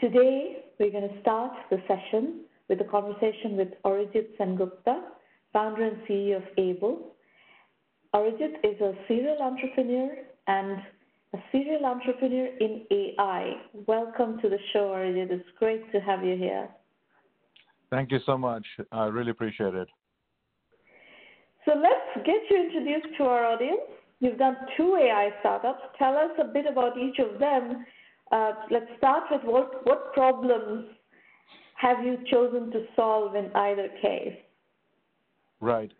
Today, we're going to start the session with a conversation with Arijit Sengupta, founder and CEO of Aible. Arijit is a serial entrepreneur and a serial entrepreneur in AI. Welcome to the show, Arijit. It's great to have you here. Thank you so much. I really appreciate it. So let's get you introduced to our audience. You've done two AI startups. Tell us a bit about each of them. Uh, let's start with what, what problems have you chosen to solve in either case? Right.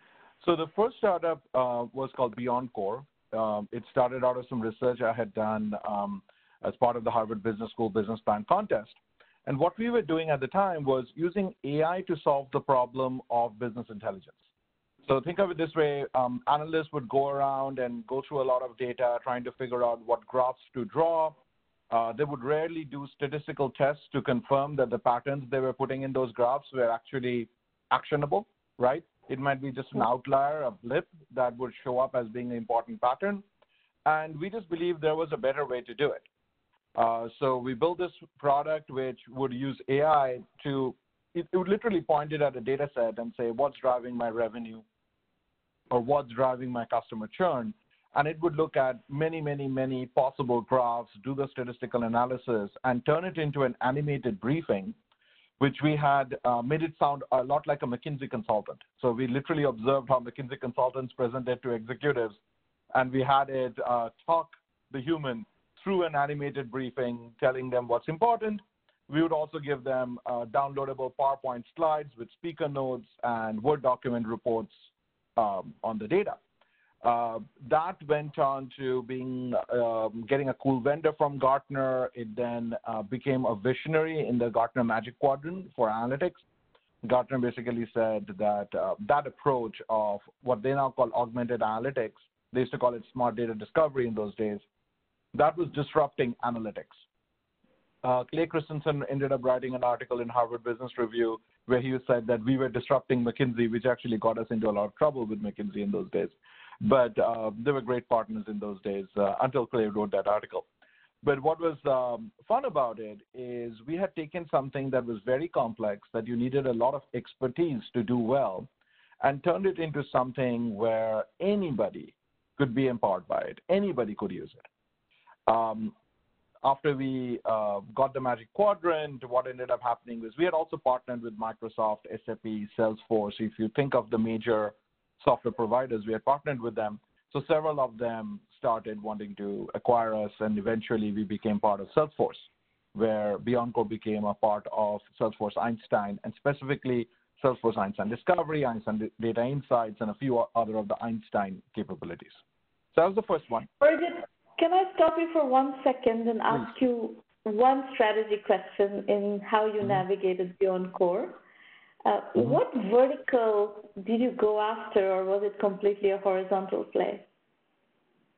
So the first startup uh, was called BeyondCore. Um, it started out of some research I had done um, as part of the Harvard Business School Business Plan contest. And what we were doing at the time was using AI to solve the problem of business intelligence. So think of it this way, um, analysts would go around and go through a lot of data trying to figure out what graphs to draw. Uh, they would rarely do statistical tests to confirm that the patterns they were putting in those graphs were actually actionable, right? It might be just an outlier, a blip that would show up as being an important pattern. And we just believed there was a better way to do it. Uh, so we built this product which would use AI to, it, it would literally point it at a data set and say, what's driving my revenue or what's driving my customer churn? And it would look at many, many, many possible graphs, do the statistical analysis, and turn it into an animated briefing, which we had uh, made it sound a lot like a McKinsey consultant. So we literally observed how McKinsey consultants presented to executives, and we had it uh, talk the human through an animated briefing, telling them what's important. We would also give them uh, downloadable PowerPoint slides with speaker notes and Word document reports um, on the data. Uh, that went on to being um, getting a cool vendor from Gartner. It then uh, became a visionary in the Gartner Magic Quadrant for analytics. Gartner basically said that uh, that approach of what they now call augmented analytics, they used to call it smart data discovery in those days, that was disrupting analytics. Uh, Clay Christensen ended up writing an article in Harvard Business Review where he said that we were disrupting McKinsey, which actually got us into a lot of trouble with McKinsey in those days. But uh, they were great partners in those days uh, until Clay wrote that article. But what was um, fun about it is we had taken something that was very complex, that you needed a lot of expertise to do well, and turned it into something where anybody could be empowered by it. Anybody could use it. Um, after we uh, got the Magic Quadrant, what ended up happening was we had also partnered with Microsoft, SAP, Salesforce. If you think of the major software providers, we had partnered with them. So several of them started wanting to acquire us, and eventually we became part of Salesforce, where BeyondCore became a part of Salesforce Einstein, and specifically Salesforce Einstein Discovery, Einstein Data Insights, and a few other of the Einstein capabilities. So that was the first one. Can I stop you for one second and ask Please. you one strategy question in how you mm-hmm. navigated BeyondCore? Uh, mm-hmm. What vertical did you go after, or was it completely a horizontal play?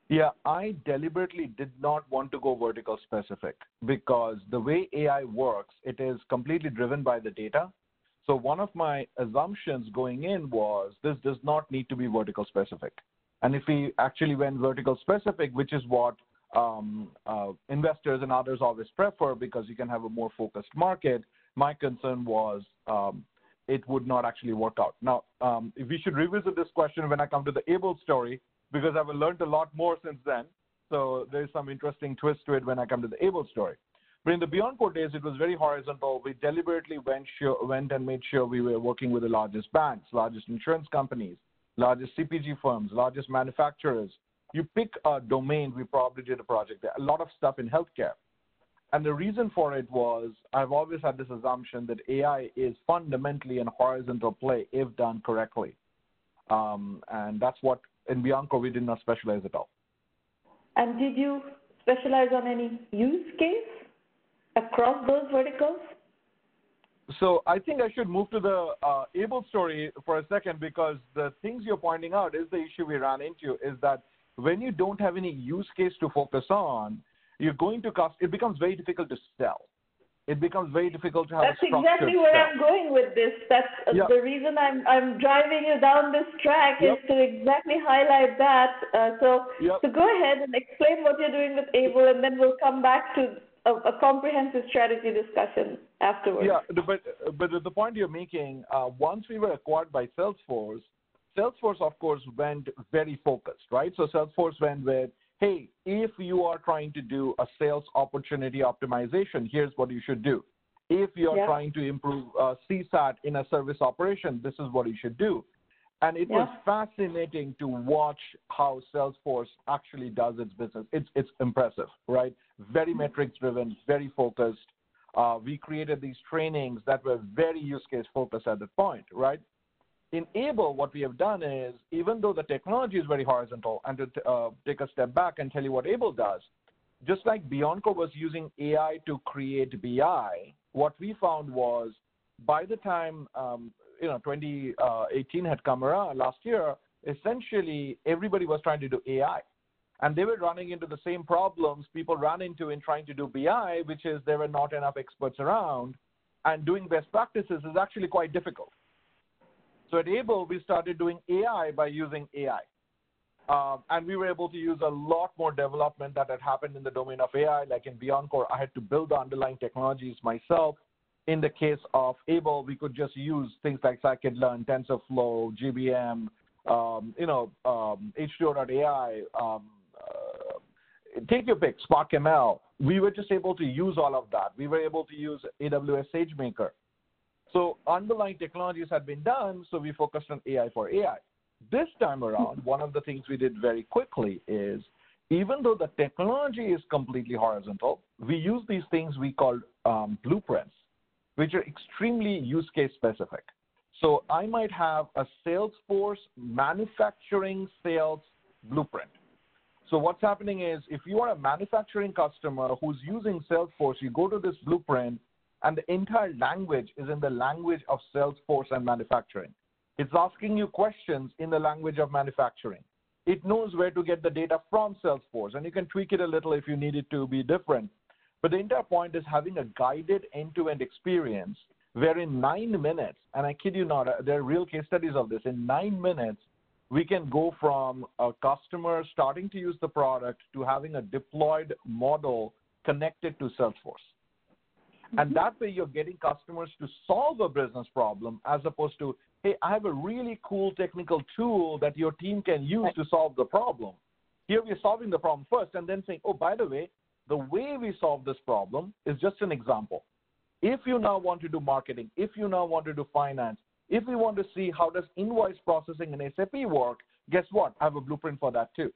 Yeah, I deliberately did not want to go vertical specific because the way AI works, it is completely driven by the data. So one of my assumptions going in was this does not need to be vertical specific. And if we actually went vertical specific, which is what um, uh, investors and others always prefer because you can have a more focused market, my concern was um, it would not actually work out. Now, um, we should revisit this question when I come to the Aible story because I've learned a lot more since then. So there's some interesting twist to it when I come to the Aible story. But in the Beyond BeyondCore days, it was very horizontal. We deliberately went, sure, went and made sure we were working with the largest banks, largest insurance companies, largest CPG firms, largest manufacturers. You pick a domain, we probably did a project there. A lot of stuff in healthcare. And the reason for it was I've always had this assumption that AI is fundamentally an horizontal play if done correctly. Um, and that's what in BeyondCore we did not specialize at all. And did you specialize on any use case across those verticals? So I think I should move to the uh, Aible story for a second because the things you're pointing out is the issue we ran into is that when you don't have any use case to focus on, you're going to cost. It becomes very difficult to sell. It becomes very difficult to have That's exactly where sell. I'm going with this. That's uh, the reason I'm I'm driving you down this track yep. is to exactly highlight that. Uh, so yep. so go ahead and explain what you're doing with Aible, and then we'll come back to a, a, comprehensive strategy discussion afterwards. Yeah, but but the point you're making, uh, once we were acquired by Salesforce, Salesforce of course went very focused, right? So Salesforce went with, hey, if you are trying to do a sales opportunity optimization, here's what you should do. If you're yeah. trying to improve uh, CSAT in a service operation, this is what you should do. And it yeah. was fascinating to watch how Salesforce actually does its business. It's, it's impressive, right? Very mm-hmm. metrics driven, very focused. Uh, we created these trainings that were very use case focused at that point, right? In Aible, what we have done is, even though the technology is very horizontal, and to uh, take a step back and tell you what Aible does, just like BeyondCore was using AI to create BI, what we found was by the time um, you know 2018 had come around last year, essentially everybody was trying to do AI. And they were running into the same problems people ran into in trying to do BI, which is there were not enough experts around, and doing best practices is actually quite difficult. So at Aible, we started doing AI by using AI. Uh, and we were able to use a lot more development that had happened in the domain of AI, like in BeyondCore. I had to build the underlying technologies myself. In the case of Aible, we could just use things like scikit-learn, TensorFlow, GBM, um, you know, um, H2O.ai, um, uh, take your pick, Spark ML. We were just able to use all of that. We were able to use AWS SageMaker. So underlying technologies had been done, so we focused on AI for AI. This time around, one of the things we did very quickly is even though the technology is completely horizontal, we use these things we call um, blueprints, which are extremely use case specific. So I might have a Salesforce manufacturing sales blueprint. So what's happening is if you are a manufacturing customer who's using Salesforce, you go to this blueprint and the entire language is in the language of Salesforce and manufacturing. It's asking you questions in the language of manufacturing. It knows where to get the data from Salesforce, and you can tweak it a little if you need it to be different. But the entire point is having a guided end-to-end experience where in nine minutes, and I kid you not, uh, there are real case studies of this, in nine minutes, we can go from a customer starting to use the product to having a deployed model connected to Salesforce. And mm-hmm. that way, you're getting customers to solve a business problem as opposed to, hey, I have a really cool technical tool that your team can use to solve the problem. Here, we're solving the problem first and then saying, oh, by the way, the way we solve this problem is just an example. If you now want to do marketing, if you now want to do finance, if we want to see how does invoice processing in SAP work, guess what? I have a blueprint for that too.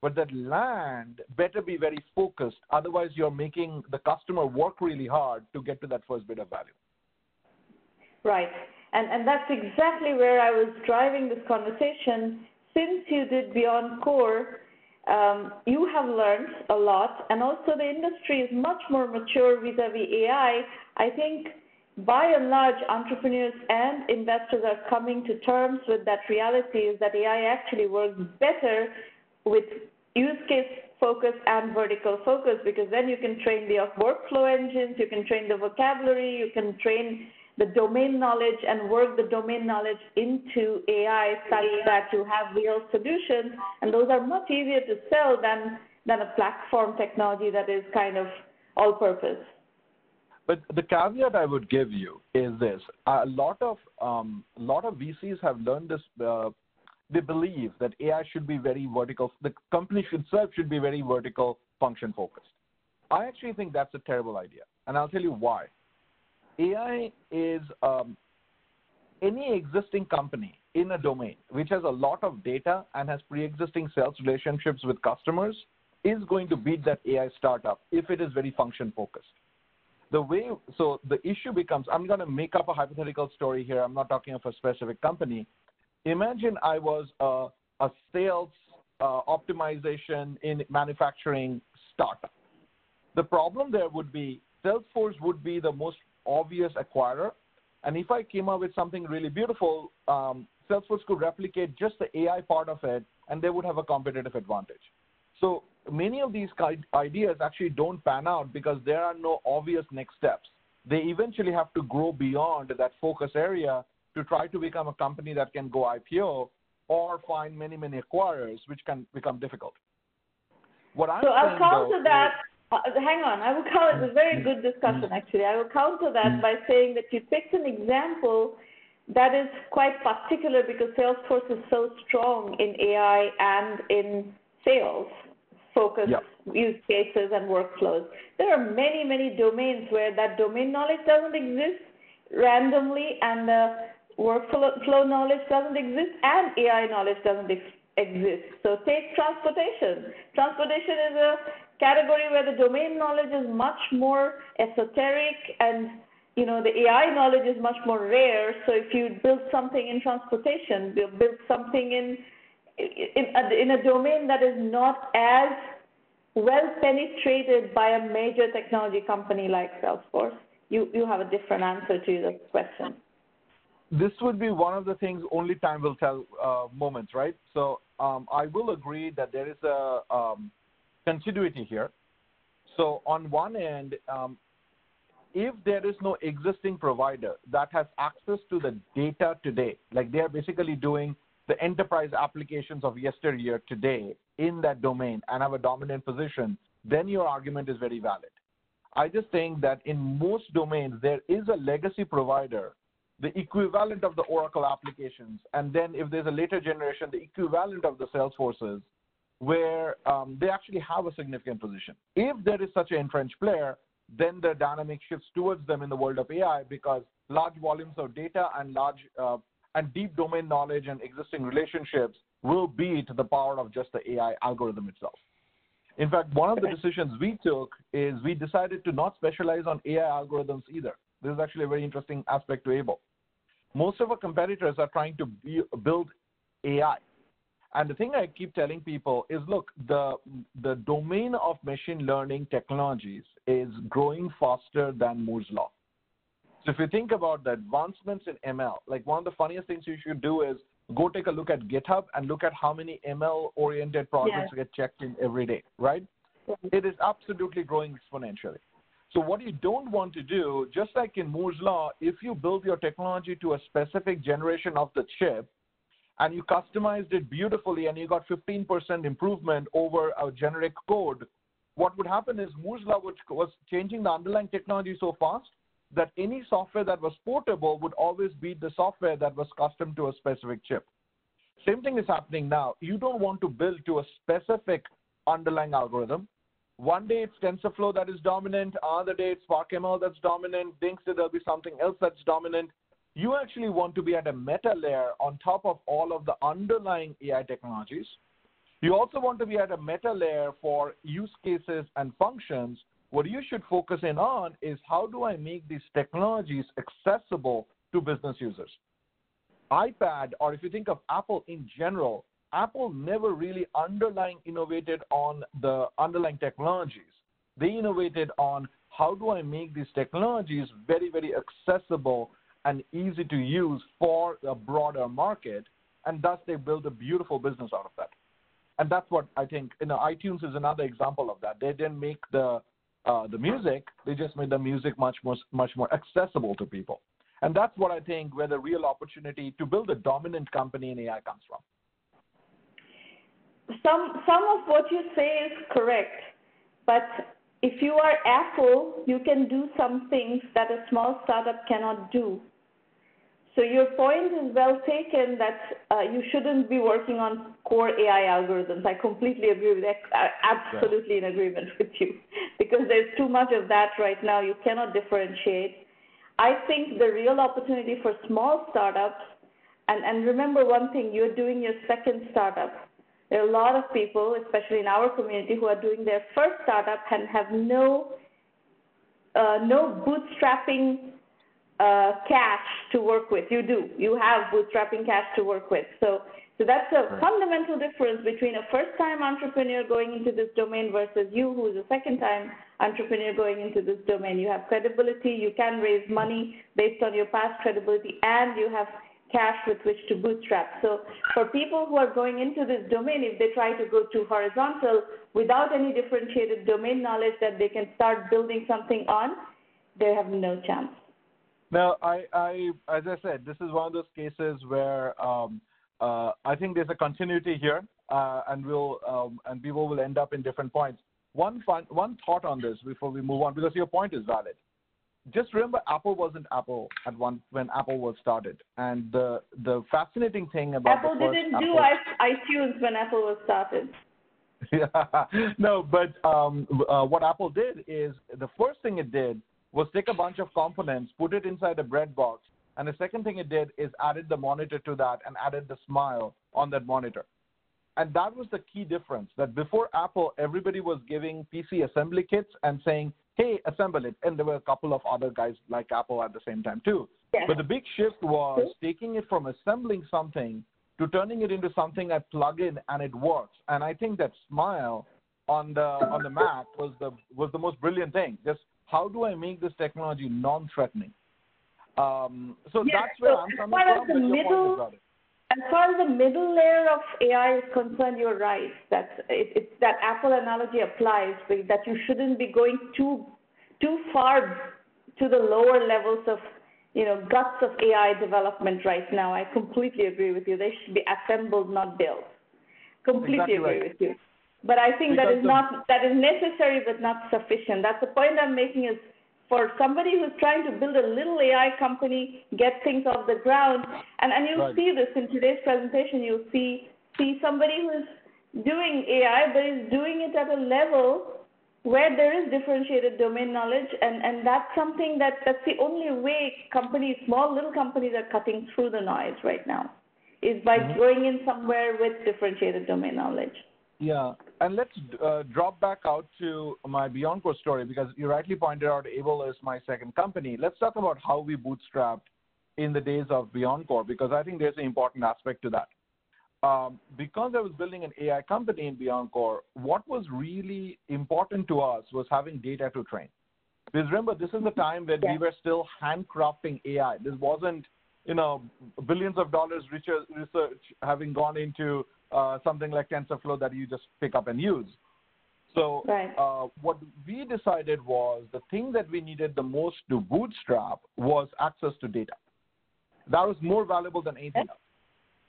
But that land better be very focused. Otherwise, you're making the customer work really hard to get to that first bit of value. Right. And, and that's exactly where I was driving this conversation. Since you did BeyondCore, um, you have learned a lot, and also the industry is much more mature vis-a-vis AI. I think by and large, entrepreneurs and investors are coming to terms with that reality is that AI actually works better with use case focus and vertical focus because then you can train the workflow engines, you can train the vocabulary, you can train the domain knowledge and work the domain knowledge into AI such that you have real solutions. And those are much easier to sell than, than a platform technology that is kind of all purpose. But the caveat I would give you is this: a lot of um, a lot of VCs have learned this uh, they believe that AI should be very vertical. The company itself should be very vertical function focused. I actually think that's a terrible idea, and I'll tell you why. AI is um, any existing company in a domain which has a lot of data and has pre-existing sales relationships with customers is going to beat that AI startup if it is very function focused. The way so the issue becomes I'm going to make up a hypothetical story here. I'm not talking of a specific company, imagine I was a, a sales uh, optimization in manufacturing startup. The problem there would be Salesforce would be the most obvious acquirer. And if I came up with something really beautiful, um, Salesforce could replicate just the AI part of it, and they would have a competitive advantage. So many of these ideas actually don't pan out because there are no obvious next steps. They eventually have to grow beyond that focus area to try to become a company that can go IPO or find many, many acquirers, which can become difficult. What I'm so I'll counter that. uh, hang on, I will counter. It's a very mm-hmm. good discussion, mm-hmm. actually. I will counter that by saying that you picked an example that is quite particular because Salesforce is so strong in AI and in sales focused Yeah. use cases and workflows. There are many, many domains where that domain knowledge doesn't exist randomly and the workflow flow knowledge doesn't exist and AI knowledge doesn't ex- exist. So take transportation. Transportation is a category where the domain knowledge is much more esoteric and you know the AI knowledge is much more rare. So if you build something in transportation, you build something in in a, in a domain that is not as well penetrated by a major technology company like Salesforce, you, you have a different answer to the question. This would be one of the things only time will tell uh, moments, right? So um, I will agree that there is a um, continuity here. So on one end, um, if there is no existing provider that has access to the data today, like they are basically doing the enterprise applications of yesteryear today in that domain and have a dominant position, then your argument is very valid. I just think that in most domains, there is a legacy provider, the equivalent of the Oracle applications, and then if there's a later generation, the equivalent of the Salesforces, where um, they actually have a significant position. If there is such an entrenched player, then the dynamic shifts towards them in the world of AI because large volumes of data and large uh, and deep domain knowledge and existing relationships will beat the power of just the AI algorithm itself. In fact, one of the decisions we took is we decided to not specialize on AI algorithms either. This is actually a very interesting aspect to Aible. Most of our competitors are trying to be, build AI. And the thing I keep telling people is look, the, the domain of machine learning technologies is growing faster than Moore's Law. So if you think about the advancements in ML, like one of the funniest things you should do is go take a look at GitHub and look at how many ML oriented projects Yes. get checked in every day, right? It is absolutely growing exponentially. So what you don't want to do, just like in Moore's law, if you build your technology to a specific generation of the chip and you customized it beautifully and you got 15% improvement over a generic code, what would happen is Moore's law was changing the underlying technology so fast that any software that was portable would always beat the software that was custom to a specific chip. Same thing is happening now. You don't want to build to a specific underlying algorithm. One day it's TensorFlow that is dominant, other day it's SparkML that's dominant, thinks that there'll be something else that's dominant. You actually want to be at a meta layer on top of all of the underlying AI technologies. You also want to be at a meta layer for use cases and functions. What you should focus in on is how do I make these technologies accessible to business users? iPad, or if you think of Apple in general, Apple never really underlying innovated on the underlying technologies. They innovated on how do I make these technologies very, very accessible and easy to use for a broader market, and thus they build a beautiful business out of that. And that's what I think. You know, iTunes is another example of that. They didn't make the uh, the music; they just made the music much more much more accessible to people. And that's what I think where the real opportunity to build a dominant company in AI comes from. Some some of what you say is correct, but if you are Apple, you can do some things that a small startup cannot do. So your point is well taken that uh, you shouldn't be working on core AI algorithms. I completely agree with that. I'm absolutely in agreement with you because there's too much of that right now. You cannot differentiate. I think the real opportunity for small startups, and, and remember one thing, you're doing your second startup. There are a lot of people, especially in our community, who are doing their first startup and have no uh, no bootstrapping uh, cash to work with. You do. You have bootstrapping cash to work with. So, so that's a Right. fundamental difference between a first-time entrepreneur going into this domain versus you, who is a second-time entrepreneur going into this domain. You have credibility. You can raise money based on your past credibility, and you have cash with which to bootstrap. So for people who are going into this domain, if they try to go too horizontal without any differentiated domain knowledge that they can start building something on, they have no chance. Now, I, I, as I said, this is one of those cases where um, uh, I think there's a continuity here, uh, and we'll um, and people will end up in different points. one fun, one thought on this before we move on, because your point is valid. Just remember, Apple wasn't Apple at one when Apple was started, and the the fascinating thing about Apple didn't Apple, do iTunes when Apple was started. Yeah, no, but um, uh, what Apple did is the first thing it did was take a bunch of components, put it inside a bread box, and the second thing it did is added the monitor to that and added the smile on that monitor. And that was the key difference that before Apple, everybody was giving PC assembly kits and saying, hey, assemble it. And there were a couple of other guys like Apple at the same time, too. Yes. But the big shift was taking it from assembling something to turning it into something I plug in and it works. And I think that smile on the on the Mac was the was the most brilliant thing. Just how do I make this technology non-threatening? Um, so yes, that's where so I'm coming from. the your point middle. As far as the middle layer of AI is concerned, you're right. That it, it's that Apple analogy applies, that you shouldn't be going too too far to the lower levels of you know guts of AI development right now. I completely agree with you. They should be assembled, not built. Completely Exactly agree right. with you. But I think that is not that is necessary, but not sufficient. That's the point I'm making. Is for somebody who's trying to build a little AI company, get things off the ground, and, and you'll Right. see this in today's presentation. You'll see see somebody who's doing AI, but is doing it at a level where there is differentiated domain knowledge, and, and that's something that that's the only way companies, small little companies, are cutting through the noise right now, is by Mhm. going in somewhere with differentiated domain knowledge. Yeah, and let's uh, drop back out to my BeyondCore story because you rightly pointed out Aible is my second company. Let's talk about how we bootstrapped in the days of BeyondCore because I think there's an important aspect to that. Um, because I was building an AI company in BeyondCore, what was really important to us was having data to train. Because remember, this is the time when Yeah. we were still handcrafting AI. This wasn't, you know, billions of dollars research, research having gone into uh, something like TensorFlow that you just pick up and use. So Right. uh, what we decided was the thing that we needed the most to bootstrap was access to data. That was more valuable than anything else.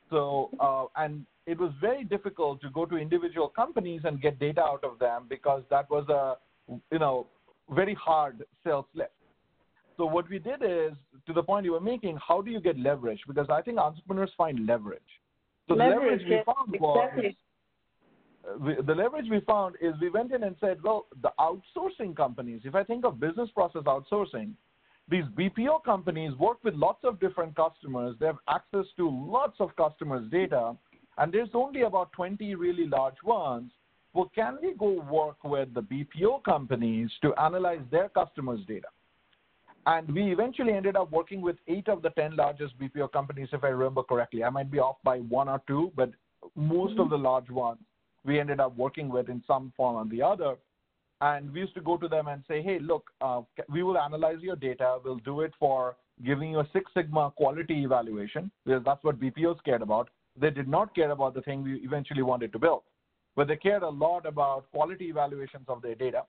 So uh, and it was very difficult to go to individual companies and get data out of them because that was a you know very hard sales lift. So what we did is to the point you were making, how do you get leverage? Because I think entrepreneurs find leverage. So the leverage we found was exactly. uh, we, the leverage we found is we went in and said, well, the outsourcing companies, if I think of business process outsourcing, these BPO companies work with lots of different customers. They have access to lots of customers' data, and there's only about 20 really large ones. Well, can we go work with the BPO companies to analyze their customers' data? And we eventually ended up working with eight of the 10 largest BPO companies, if I remember correctly. I might be off by one or two, but most of the large ones we ended up working with in some form or the other. And we used to go to them and say, hey, look, uh, we will analyze your data. We'll do it for giving you a Six Sigma quality evaluation, because that's what BPOs cared about. They did not care about the thing we eventually wanted to build, but they cared a lot about quality evaluations of their data.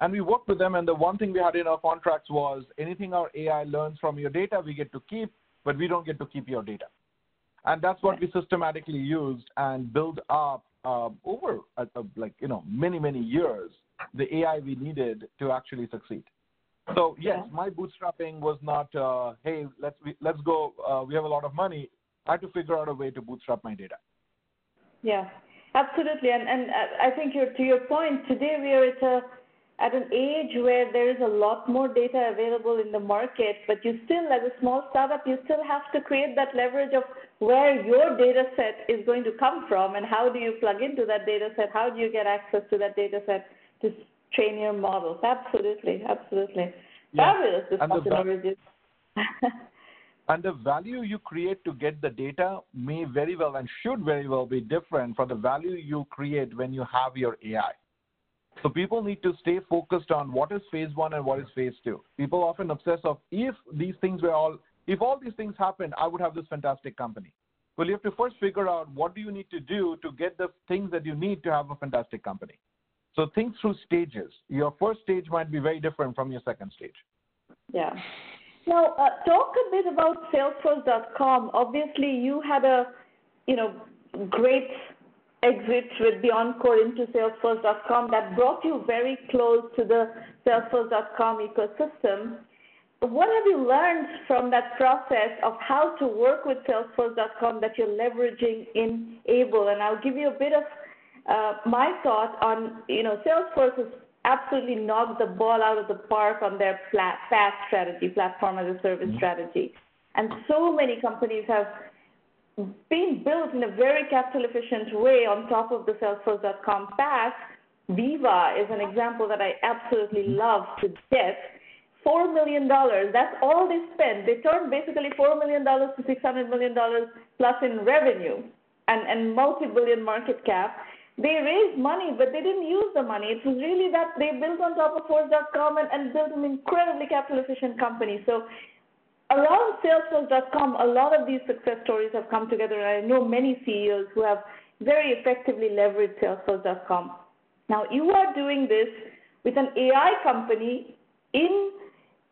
And we worked with them, and the one thing we had in our contracts was anything our AI learns from your data, we get to keep, but we don't get to keep your data. And that's what we systematically used and built up uh, over uh, like you know many many years the AI we needed to actually succeed. So yes, my bootstrapping was not uh, hey let's we, let's go uh, we have a lot of money. I had to figure out a way to bootstrap my data. Yeah, absolutely. And and uh, I think to your point, today we are at a at an age where there is a lot more data available in the market, but you still, as a small startup, you still have to create that leverage of where your data set is going to come from and how do you plug into that data set? How do you get access to that data set to train your models? Absolutely, absolutely. Yeah. Fabulous And the discussion, va- And the value you create to get the data may very well and should very well be different from the value you create when you have your AI. So people need to stay focused on what is phase one and what is phase two. People often obsess of if these things were all, if all these things happened, I would have this fantastic company. Well, you have to first figure out what do you need to do to get the things that you need to have a fantastic company. So think through stages. Your first stage might be very different from your second stage. Yeah. Now, uh, talk a bit about Salesforce.com. Obviously, you had a, you know, great exit with BeyondCore into Salesforce.com that brought you very close to the Salesforce.com ecosystem. What have you learned from that process of how to work with Salesforce.com that you're leveraging in Aible? And I'll give you a bit of uh, my thought on, you know, Salesforce has absolutely knocked the ball out of the park on their PaaS strategy, platform as a service mm-hmm. strategy. And so many companies have been built in a very capital efficient way on top of the Salesforce.com PaaS. Veeva is an example that I absolutely love to death $4 million. That's all they spent. They turned basically $4 million to $600 million plus in revenue and, and multi billion market cap. They raised money, but they didn't use the money. It was really that they built on top of Force.com and, and built an incredibly capital efficient company. So around Salesforce.com, a lot of these success stories have come together, and I know many CEOs who have very effectively leveraged Salesforce.com. Now, you are doing this with an AI company in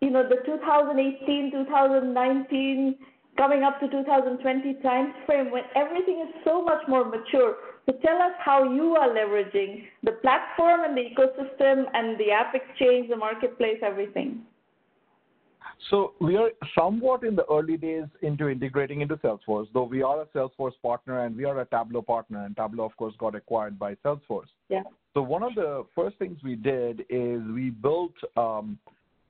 you know, the 2018, 2019, coming up to 2020 time frame when everything is so much more mature. So tell us how you are leveraging the platform and the ecosystem and the app exchange, the marketplace, everything. So we are somewhat in the early days into integrating into Salesforce, though we are a Salesforce partner and we are a Tableau partner, and Tableau, of course, got acquired by Salesforce. Yeah. So one of the first things we did is we built um,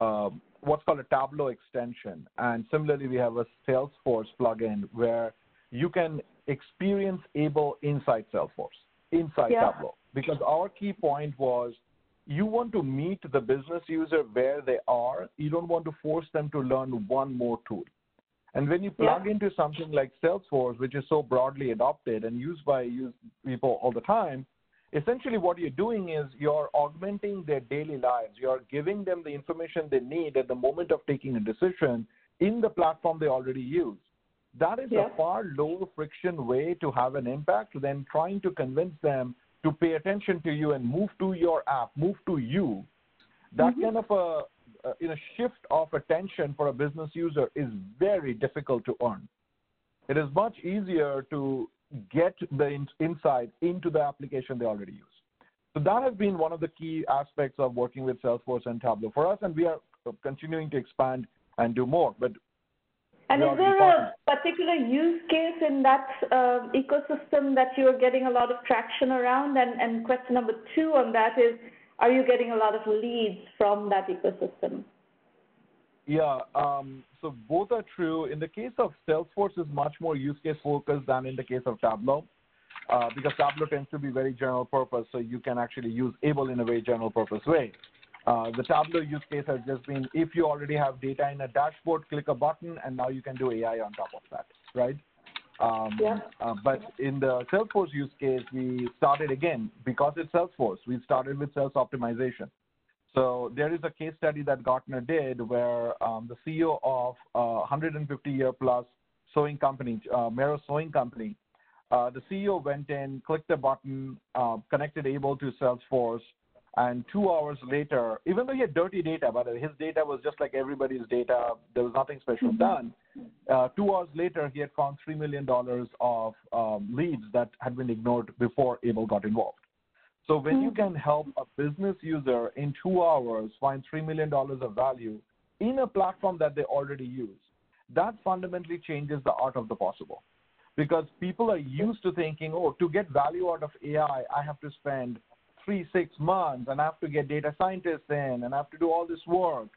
uh, what's called a Tableau extension. And similarly, we have a Salesforce plugin where you can experience Aible inside Salesforce, inside yeah. Tableau. Because our key point was you want to meet the business user where they are. You don't want to force them to learn one more tool. And when you plug yeah. into something like Salesforce, which is so broadly adopted and used by use people all the time, essentially what you're doing is you're augmenting their daily lives. You're giving them the information they need at the moment of taking a decision in the platform they already use. That is yeah. a far lower friction way to have an impact than trying to convince them to pay attention to you and move to your app, move to you. That mm-hmm. kind of a, you know, shift of attention for a business user is very difficult to earn. It is much easier to get the in- insight into the application they already use. So that has been one of the key aspects of working with Salesforce and Tableau for us, and we are continuing to expand and do more. But and is there a particular use case in that uh, ecosystem that you are getting a lot of traction around? And, and question number two on that is, are you getting a lot of leads from that ecosystem? Yeah. Um, so both are true. In the case of Salesforce, is much more use case focused than in the case of Tableau, uh, because Tableau tends to be very general purpose, so you can actually use Aible in a very general purpose way. Uh, the Tableau use case has just been if you already have data in a dashboard, click a button, and now you can do AI on top of that, right? Um, yeah. Uh, but in the Salesforce use case, we started again because it's Salesforce. We started with sales optimization. So there is a case study that Gartner did where um, the CEO of a 150 year plus sewing company, uh, Merrow Sewing Company, uh, the CEO went in, clicked a button, uh, connected Aible to Salesforce, and two hours later, even though he had dirty data, by the way, his data was just like everybody's data, there was nothing special mm-hmm. done. Uh, two hours later, he had found $3 million of um, leads that had been ignored before Aible got involved. So when you can help a business user in two hours find $3 million of value in a platform that they already use, that fundamentally changes the art of the possible. Because people are used to thinking, oh, to get value out of AI, I have to spend three, six months and I have to get data scientists in and I have to do all this work.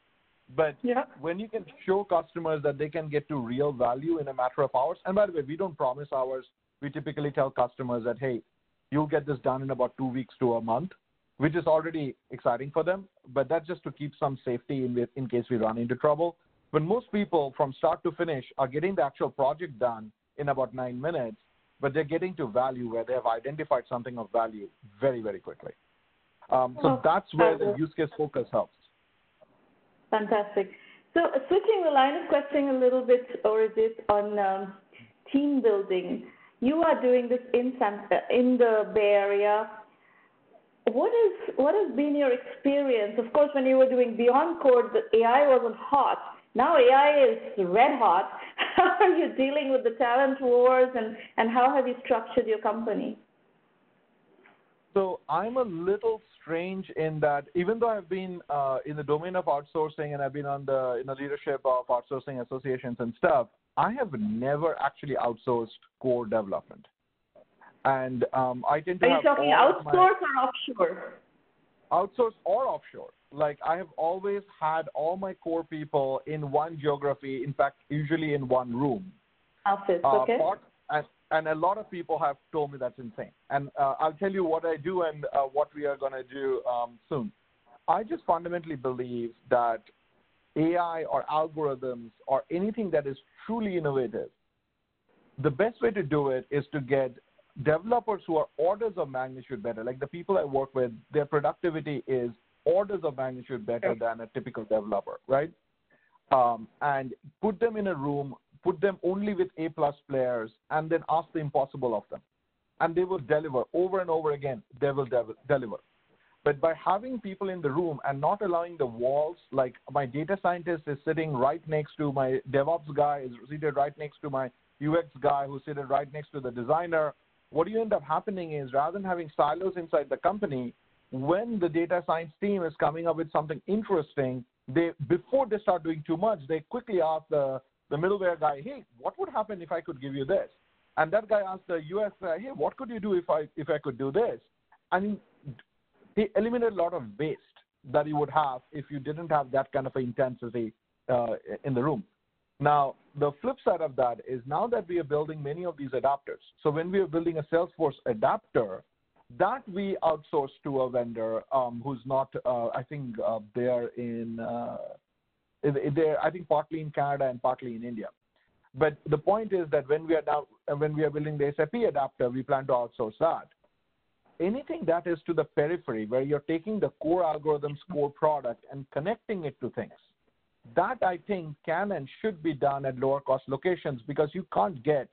But yeah. when you can show customers that they can get to real value in a matter of hours, and by the way, we don't promise hours. We typically tell customers that, hey, you'll get this done in about two weeks to a month, which is already exciting for them. But that's just to keep some safety in, in case we run into trouble. But most people, from start to finish, are getting the actual project done in about nine minutes, but they're getting to value where they have identified something of value very, very quickly. Um, so that's where the use case focus helps. Fantastic. So switching the line of questioning a little bit, or is it on um, team building? you are doing this in San, in the Bay Area. What is what has been your experience? Of course, when you were doing BeyondCore, the AI wasn't hot. Now AI is red hot. How are you dealing with the talent wars, and and how have you structured your company? So I'm a little strange in that even though I've been uh, in the domain of outsourcing and I've been on the in the leadership of outsourcing associations and stuff, I have never actually outsourced core development. And um, I tend to Are you talking outsource my- or offshore? Outsource or offshore. Like I have always had all my core people in one geography. In fact, usually in one room. Office, Uh, okay. part, and, and a lot of people have told me that's insane. And uh, I'll tell you what I do and uh, what we are going to do um, soon. I just fundamentally believe that AI or algorithms or anything that is truly innovative, the best way to do it is to get developers who are orders of magnitude better. Like the people I work with, their productivity is orders of magnitude better than a typical developer, right? Um, and put them in a room, put them only with A plus players, and then ask the impossible of them. And they will deliver over and over again. They will dev- deliver. But by having people in the room and not allowing the walls, like my data scientist is sitting right next to my DevOps guy, is seated right next to my UX guy, who's seated right next to the designer. What you end up happening is rather than having silos inside the company, when the data science team is coming up with something interesting, they before they start doing too much, they quickly ask the, the middleware guy, hey, what would happen if I could give you this? And that guy asks the UX guy, hey, what could you do if I if I could do this? And they eliminate a lot of waste that you would have if you didn't have that kind of intensity uh, in the room. Now, the flip side of that is now that we are building many of these adapters. So when we are building a Salesforce adapter, that we outsource to a vendor um, who's not, uh, I think uh, in, uh, I think partly in Canada and partly in India. But the point is that when we are now, when we are building the SAP adapter, we plan to outsource that anything that is to the periphery where you're taking the core algorithms core product and connecting it to things that i think can and should be done at lower cost locations because you can't get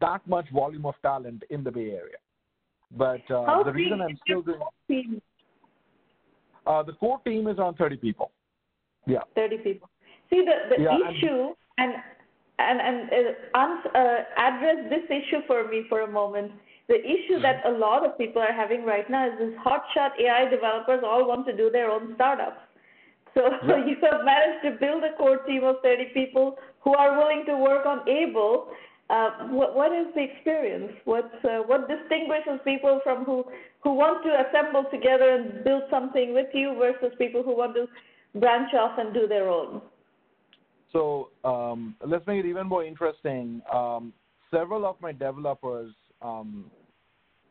that much volume of talent in the bay area but uh, How the reason i'm still doing team? uh, the core team is around 30 people yeah 30 people. See, the, the Yeah, issue, and, and, and uh, uh, address this issue for me for a moment. The issue that a lot of people are having right now is this hotshot AI developers all want to do their own startups. So Yeah. you have managed to build a core team of 30 people who are willing to work on Aible. Uh, what, what is the experience? What, uh, what distinguishes people from who, who want to assemble together and build something with you versus people who want to branch off and do their own? So um, let's make it even more interesting. Um, several of my developers um,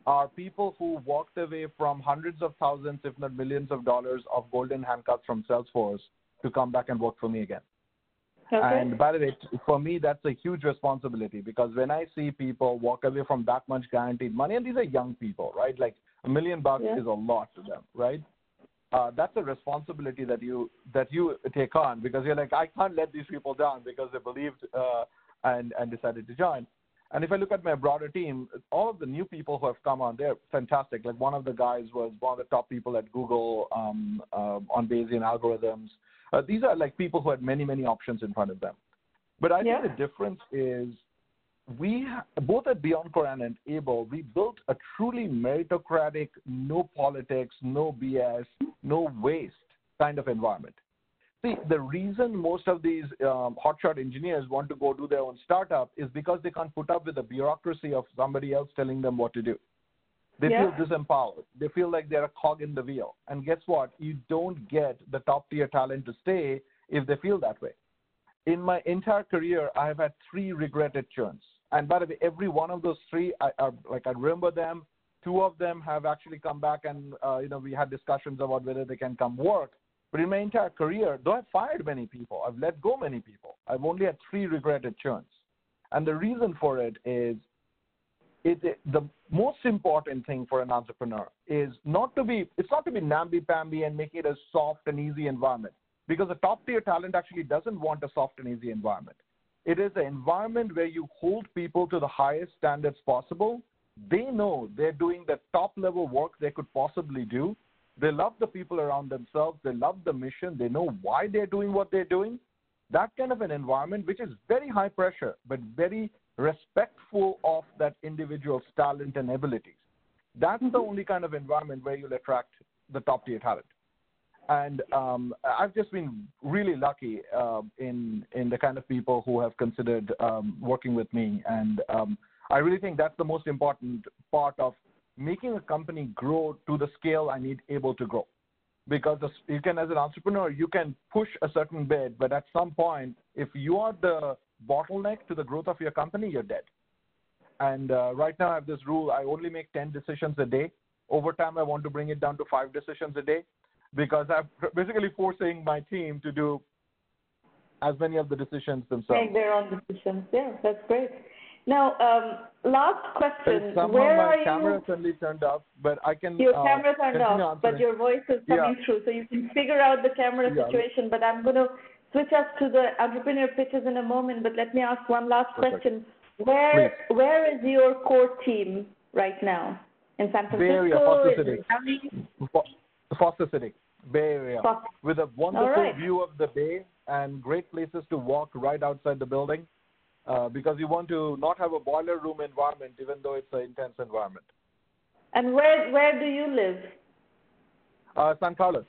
are people who walked away from hundreds of thousands, if not millions of dollars of golden handcuffs from Salesforce to come back and work for me again. Okay. And by the way, for me, that's a huge responsibility because when I see people walk away from that much guaranteed money, and these are young people, right? Like a million bucks Yeah. is a lot to them, right? Uh, that's a responsibility that you that you take on because you're like, I can't let these people down because they believed uh, and and decided to join. And if I look at my broader team, all of the new people who have come on, they're fantastic. Like one of the guys was one of the top people at Google um, uh, on Bayesian algorithms. Uh, these are like people who had many, many options in front of them. But I Yeah. think the difference is we, both at BeyondCore and Aible, we built a truly meritocratic, no politics, no BS, no waste kind of environment. See, the reason most of these um, hotshot engineers want to go do their own startup is because they can't put up with the bureaucracy of somebody else telling them what to do. They Yeah. feel disempowered. They feel like they're a cog in the wheel. And guess what? You don't get the top tier talent to stay if they feel that way. In my entire career, I have had three regretted churns. And by the way, every one of those three, I, I like I remember them. Two of them have actually come back, and uh, you know we had discussions about whether they can come work. But in my entire career, though I've fired many people, I've let go many people. I've only had three regretted churns, and the reason for it is it, it, the most important thing for an entrepreneur is not to be it's not to be namby-pamby and make it a soft and easy environment because the top tier talent actually doesn't want a soft and easy environment it is an environment where you hold people to the highest standards possible they know they're doing the top level work they could possibly do they love the people around themselves. They love the mission. They know why they're doing what they're doing. That kind of an environment which is very high pressure but very respectful of that individual's talent and abilities. That's the Mm-hmm. only kind of environment where you'll attract the top tier talent. And um, I've just been really lucky uh, in in the kind of people who have considered um, working with me, and um, I really think that's the most important part of making a company grow to the scale I need able to grow. Because you can, as an entrepreneur, you can push a certain bit, but at some point, if you are the bottleneck to the growth of your company, you're dead. And uh, right now, I have this rule: I only make 10 decisions a day. Over time, I want to bring it down to five decisions a day because I'm basically forcing my team to do as many of the decisions themselves. Make their own decisions. Yeah, that's great. Now, um, last question. Somehow Where my are camera you? suddenly turned off, but I can. Your uh, camera turned off, but your voice is Yeah. coming through, so you can figure out the camera Yeah. situation. But I'm going to switch us to the entrepreneur pitches in a moment. But let me ask one last Perfect. question. Where where is your core team right now? In San Francisco? Bay? Area, Foster City. Foster City, Bay Area, Foster. with a wonderful right. view of the bay and great places to walk right outside the building, uh, because you want to not have a boiler room environment, even though it's an intense environment. And where where do you live? Uh, San Carlos,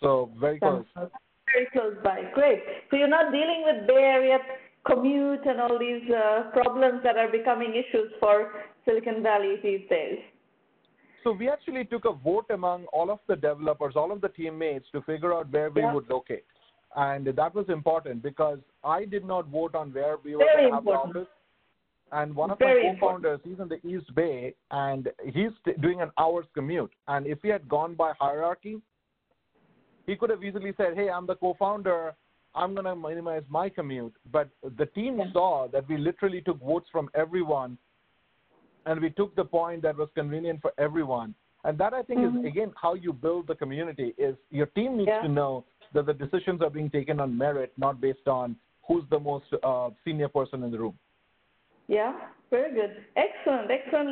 so very close. Very close by. Great. So you're not dealing with Bay Area commute and all these uh, problems that are becoming issues for Silicon Valley these days. So we actually took a vote among all of the developers, all of the teammates to figure out where we Yeah. would locate. And that was important because I did not vote on where we were Very going to have the important. office. And one of Very my co-founders, he's in the East Bay, and he's t- doing an hour's commute. And if he had gone by hierarchy, he could have easily said, "Hey, I'm the co-founder. I'm going to minimize my commute." But the team Yeah. saw that we literally took votes from everyone, and we took the point that was convenient for everyone. And that I think Mhm. is again how you build the community. Is your team needs Yeah. to know that the decisions are being taken on merit, not based on who's the most uh, senior person in the room. Yeah, very good. Excellent, excellent